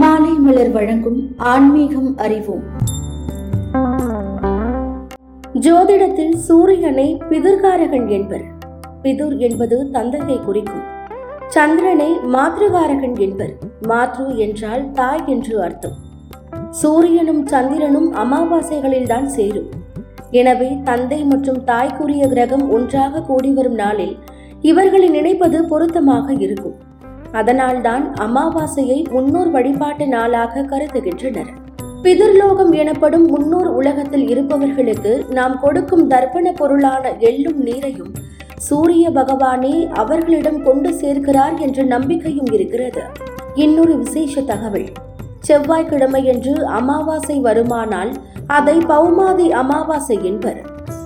மாலை மலர் வழங்கும் ஆன்மீகம் அறிவோம். ஜோதிடத்தில் சூரியனை பிதுர்காரகன் என்பர். பிதுர் என்பது தந்தையை குறிக்கும். சந்திரனை மாத்ருகாரகன் என்பர். மாத்ரு என்றால் தாய் என்று அர்த்தம். சூரியனும் சந்திரனும் அமாவாசைகளில்தான் சேரும். எனவே தந்தை மற்றும் தாய்க்குரிய கிரகம் ஒன்றாக கூடி வரும் நாளில் இவர்களை நினைப்பது பொருத்தமாக இருக்கும். அதனால்தான் அமாவாசையை முன்னோர் வழிபாட்டு நாளாக கருதுகின்றனர். பிதிர்லோகம் எனப்படும் முன்னோர் உலகத்தில் இருப்பவர்களுக்கு நாம் கொடுக்கும் தர்ப்பண பொருளான எள்ளும் நீரையும் சூரிய பகவானே அவர்களிடம் கொண்டு சேர்க்கிறார் என்ற நம்பிக்கையும் இருக்கிறது. இன்னொரு விசேஷ தகவல். செவ்வாய்க்கிழமையன்று அமாவாசை வருமானால் அதை பௌமாதி அமாவாசை என்பர்.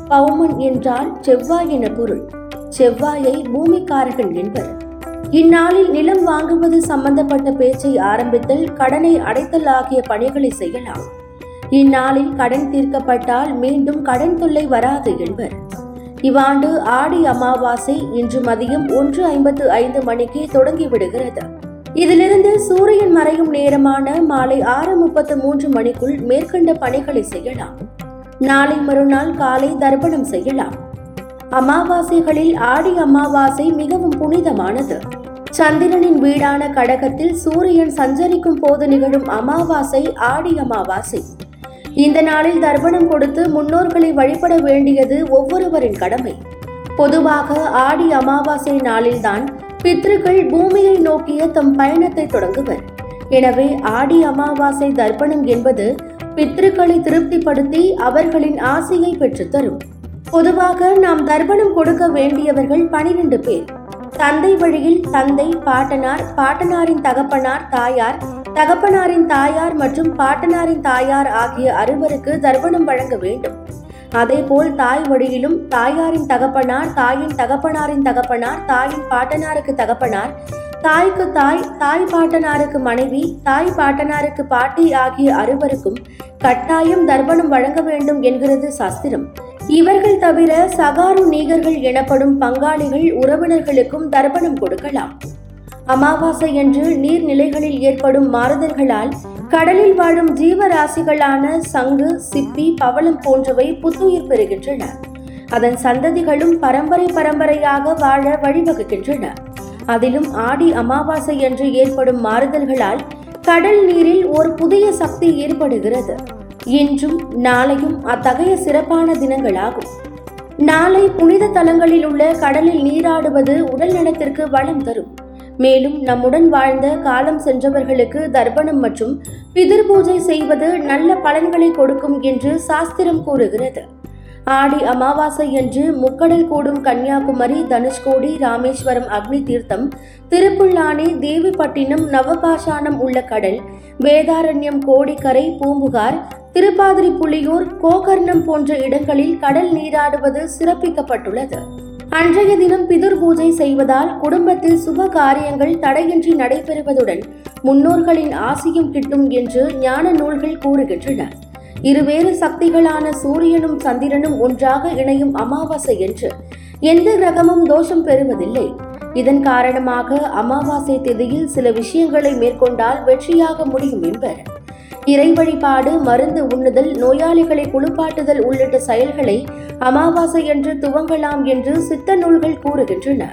பௌமன் என்றால் செவ்வாய் என பொருள். செவ்வாயை பூமிக்காரகன் என்பர். இந்நாளில் நிலம் வாங்குவது சம்பந்தப்பட்ட பேச்சை ஆரம்பித்தல் கடனை அடைத்தல் ஆகிய பணிகளை செய்யலாம். இந்நாளில் கடன் தீர்க்கப்பட்டால் மீண்டும் கடன் தொல்லை வராது என்பர். இவ்வாண்டு ஆடி அமாவாசை இன்று மதியம் ஒன்று ஐம்பத்து ஐந்து மணிக்கு தொடங்கிவிடுகிறது. இதிலிருந்து சூரியன் மறையும் நேரமான மாலை ஆறு முப்பத்து மூன்று மணிக்குள் மேற்கண்ட பணிகளை செய்யலாம். நாளை மறுநாள் காலை தர்ப்பணம் செய்யலாம். அமாவாசைகளில் ஆடி அமாவாசை மிகவும் புனிதமானது. சந்திரனின் வீடான கடகத்தில் சூரியன் சஞ்சரிக்கும் போது நிகழும் அமாவாசை ஆடி அமாவாசை. இந்த நாளில் தர்ப்பணம் கொடுத்து முன்னோர்களை வழிபட வேண்டியது ஒவ்வொருவரின் கடமை. பொதுவாக ஆடி அமாவாசை நாளில்தான் பித்ருக்கள் பூமியை நோக்கிய தம் பயணத்தை தொடங்குவர். எனவே ஆடி அமாவாசை தர்ப்பணம் என்பது பித்ருக்களை திருப்திப்படுத்தி அவர்களின் ஆசையை பெற்றுத்தரும். பொதுவாக நாம் தர்ப்பணம் கொடுக்க வேண்டியவர்கள் பனிரெண்டு பேர். தந்தை வழியில் தந்தை பாட்டனார் பாட்டனாரின் தகப்பனார் தாயார் தகப்பனாரின் தாயார் மற்றும் பாட்டனாரின் தாயார் ஆகிய அறுவருக்கு தர்ப்பணம் வழங்க வேண்டும். அதேபோல் தாய் வழியிலும் தாயாரின் தகப்பனார் தாயின் தகப்பனாரின் தகப்பனார் தாயின் பாட்டனாருக்கு தகப்பனார் தாய்க்கு தாய் தாய் பாட்டனாருக்கு மனைவி தாய் பாட்டனாருக்கு பாட்டி ஆகிய அறுவருக்கும் கட்டாயம் தர்ப்பணம் வழங்க வேண்டும் என்கிறது சாஸ்திரம். இவர்கள் தவிர சகாரு நீகர்கள் எனப்படும் பங்காளிகள் உறவினர்களுக்கும் தர்ப்பணம் கொடுக்கலாம். அமாவாசை என்று நீர்நிலைகளில் ஏற்படும் மாறுதல்களால் கடலில் வாழும் ஜீவராசிகளான சங்கு சிப்பி பவளம் போன்றவை புத்துயிர் பெறுகின்றன. அதன் சந்ததிகளும் பரம்பரை பரம்பரையாக வாழ வழிவகுக்கின்றன. அதிலும் ஆடி அமாவாசை என்று ஏற்படும் மாறுதல்களால் கடல் நீரில் ஒரு புதிய சக்தி ஏற்படுகிறது. இன்றும் நாளையும் அத்தகைய சிறப்பான தினங்களாகும். நாளை புனித தலங்களில் உள்ள கடலில் நீராடுவது உடல் நலத்திற்கு வளம் தரும். மேலும் நம்முடன் வாழ்ந்த காலம் சென்றவர்களுக்கு தர்ப்பணம் மற்றும் பிதிர் பூஜை செய்வது நல்ல பலன்களை கொடுக்கும் என்று சாஸ்திரம் கூறுகிறது. ஆடி அமாவாசை என்று முக்கடல் கூடும் கன்னியாகுமரி தனுஷ்கோடி ராமேஸ்வரம் அக்னி தீர்த்தம் திருப்புல்லானி தேவிப்பட்டினம் நவபாஷானம் உள்ள கடல் வேதாரண்யம் கோடிக்கரை பூம்புகார் திருப்பாதிரி புலியூர் கோகர்ணம் போன்ற இடங்களில் கடல் நீராடுவது சிறப்பிக்கப்பட்டுள்ளது. அன்றைய தினம் பிதுர் பூஜை செய்வதால் குடும்பத்தில் சுப காரியங்கள் தடையின்றி நடைபெறுவதுடன் முன்னோர்களின் ஆசியும் கிட்டும் என்று ஞான நூல்கள் கூறுகின்றன. இருவேறு சக்திகளான சூரியனும் சந்திரனும் ஒன்றாக இணையும் அமாவாசை என்று எந்த கிரகமும் தோஷம் பெறுவதில்லை. இதன் காரணமாக அமாவாசை திதியில் சில விஷயங்களை மேற்கொண்டால் வெற்றியாக முடியும் என்பர். இறை வழிபாடு மருந்து உண்ணுதல் நோயாளிகளை குளிப்பாட்டுதல் உள்ளிட்ட செயல்களை அமாவாசை என்று துவங்கலாம் என்று சித்த நூல்கள் கூறுகின்றன.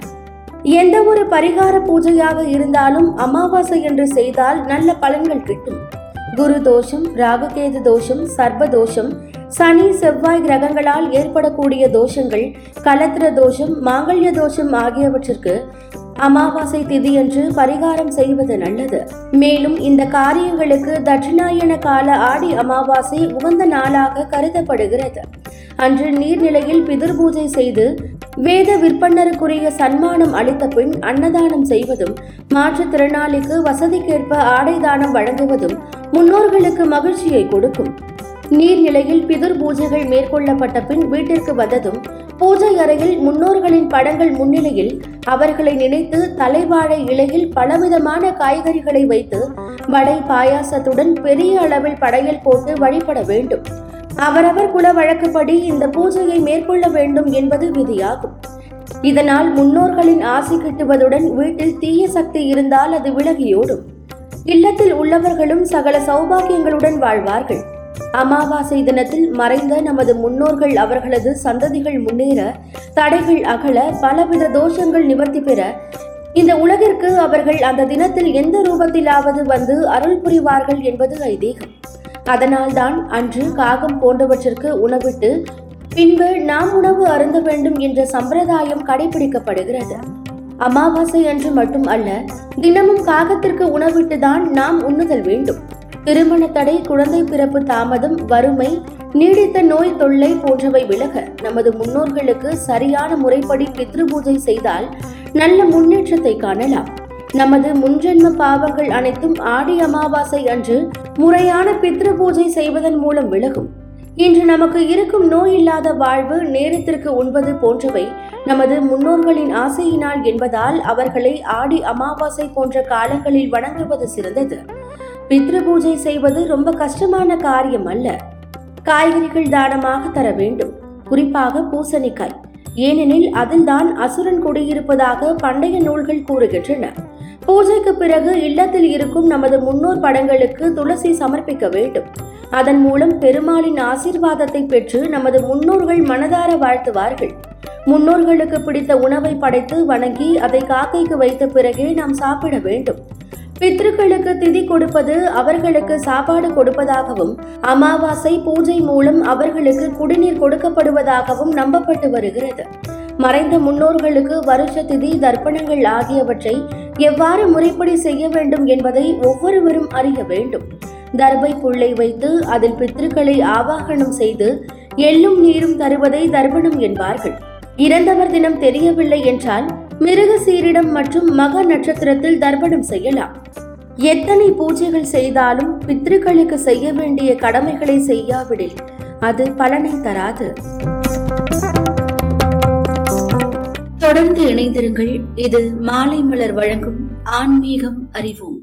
எந்த ஒரு பரிகார பூஜையாக இருந்தாலும் அமாவாசை என்று செய்தால் நல்ல பலன்கள் கிட்டும். குரு தோஷம் ராகுகேது தோஷம் சர்ப தோஷம் சனி செவ்வாய் கிரகங்களால் ஏற்படக்கூடிய தோஷங்கள் கலத்திர தோஷம் மாங்கல்ய தோஷம் ஆகியவற்றிற்கு அமாவாசை திதியன்று பரிகாரம் செய்வது நல்லது. மேலும் இந்த காரியங்களுக்கு தட்சிணாயன கால ஆடி அமாவாசை உகந்த நாளாக கருதப்படுகிறது. அன்று நீர்நிலையில் பிதிர் பூஜை செய்து வேத விற்பனருக்குரிய சன்மானம் அளித்த பின் அன்னதானம் செய்வதும் மாற்றுத்திறனாளிக்கு வசதிக்கேற்ப ஆடை தானம் வழங்குவதும் முன்னோர்களுக்கு மகிழ்ச்சியை கொடுக்கும். நீர்நிலையில் பிதுர் பூஜைகள் மேற்கொள்ளப்பட்ட பின் வீட்டிற்கு வந்ததும் பூஜை அறையில் முன்னோர்களின் படங்கள் முன்னிலையில் அவர்களை நினைத்து தலைவாழை இலையில் பலவிதமான காய்கறிகளை வைத்து வடை பாயாசத்துடன் பெரிய அளவில் படையல் போட்டு வழிபட வேண்டும். அவரவர் குல வழக்குப்படி இந்த பூஜையை மேற்கொள்ள வேண்டும் என்பது விதியாகும். இதனால் முன்னோர்களின் ஆசி கிட்டுவதுடன் வீட்டில் தீய சக்தி இருந்தால் அது விலகியோடும். இல்லத்தில் உள்ளவர்களும் சகல சௌபாகியங்களுடன் வாழ்வார்கள். அமாவாசை தினத்தில் மறைந்த நமது முன்னோர்கள் அவர்களது சந்ததிகள் முன்னேற தடைகள் அகல பலவித தோஷங்கள் நிவர்த்தி பெற இந்த உலகிற்கு அவர்கள் அந்த தினத்தில் எந்த ரூபத்திலாவது வந்து அருள் புரிவார்கள் என்பது ஐதீகம். அதனால்தான் அன்று காகம் போன்றவற்றிற்கு உணவிட்டு பின்பு நாம் உணவு அருந்த வேண்டும் என்ற சம்பிரதாயம் கடைபிடிக்கப்படுகிறது. அமாவாசை அன்று மட்டும் அல்ல தினமும் காகத்திற்கு உணவிட்டுதான் நாம் உண்ணுதல் வேண்டும். திருமண தடை குழந்தை பிறப்பு தாமதம் வறுமை நீடித்த நோய் தொல்லை போன்றவை விலக நமது முன்னோர்களுக்கு சரியான முறைப்படி பித்ரு பூஜை செய்தால் நல்ல முன்னேற்றத்தை காணலாம். நமது முன்ஜென்ம பாவங்கள் அனைத்தும் ஆடி அமாவாசை அன்று முறையான பித்ரு பூஜை செய்வதன் மூலம் விலகும். இன்று நமக்கு இருக்கும் நோய் இல்லாத வாழ்வு நேரத்திற்கு உண்பது போன்றவை நமது முன்னோர்களின் ஆசையினால் என்பதால் அவர்களை ஆடி அமாவாசை போன்ற காலங்களில் வணங்குவது சிறந்தது. பித்ரு பூஜை செய்வது ரொம்ப கஷ்டமான காரியம் அல்ல. காய்கறிகள் தானமாக தர வேண்டும். குறிப்பாக பூசணிக்காய். ஏனெனில் அதில்தான் அசுரன் குடியிருப்பதாக பண்டைய நூல்கள் கூறுகின்றன. பூஜைக்கு பிறகு இல்லத்தில் இருக்கும் நமது முன்னோர் படங்களுக்கு துளசி சமர்ப்பிக்க வேண்டும். அதன் மூலம் பெருமாளின் ஆசீர்வாதத்தை பெற்று நமது முன்னோர்கள் மனதார வாழ்த்துவார்கள். முன்னோர்களுக்கு பிடித்த உணவை படைத்து வணங்கி அதை காக்கைக்கு வைத்த பிறகே நாம் சாப்பிட வேண்டும். பித்ருக்களுக்கு திதி கொடுப்பது அவர்களுக்கு சாப்பாடு கொடுப்பதாகவும் அமாவாசை பூஜை மூலம் அவர்களுக்கு குடிநீர் கொடுக்கப்படுவதாகவும் நம்பப்பட்டு வருகிறது. மறைந்த முன்னோர்களுக்கு வருஷ திதி தர்ப்பணங்கள் ஆகியவற்றை எவ்வாறு முறைப்படி செய்ய வேண்டும் என்பதை ஒவ்வொருவரும் அறிய வேண்டும். தர்பை புள்ளை வைத்து அதில் பித்ருக்களை ஆவாகனம் செய்து எள்ளும் நீரும் தருவதை தர்ப்பணம் என்பார்கள். இறந்தவர் தினம் தெரியவில்லை என்றால் மிருக சீரிடம் மற்றும் மக நட்சத்திரத்தில் தர்ப்பணம் செய்யலாம். எத்தனை பூஜைகள் செய்தாலும் பித்ருக்களுக்கு செய்ய வேண்டிய கடமைகளை செய்யாவிடில் அது பலனை தராது. தொடர்ந்து இணைந்திருங்கள். இது மாலை மலர் வழங்கும் ஆன்மீகம் அறிவோம்.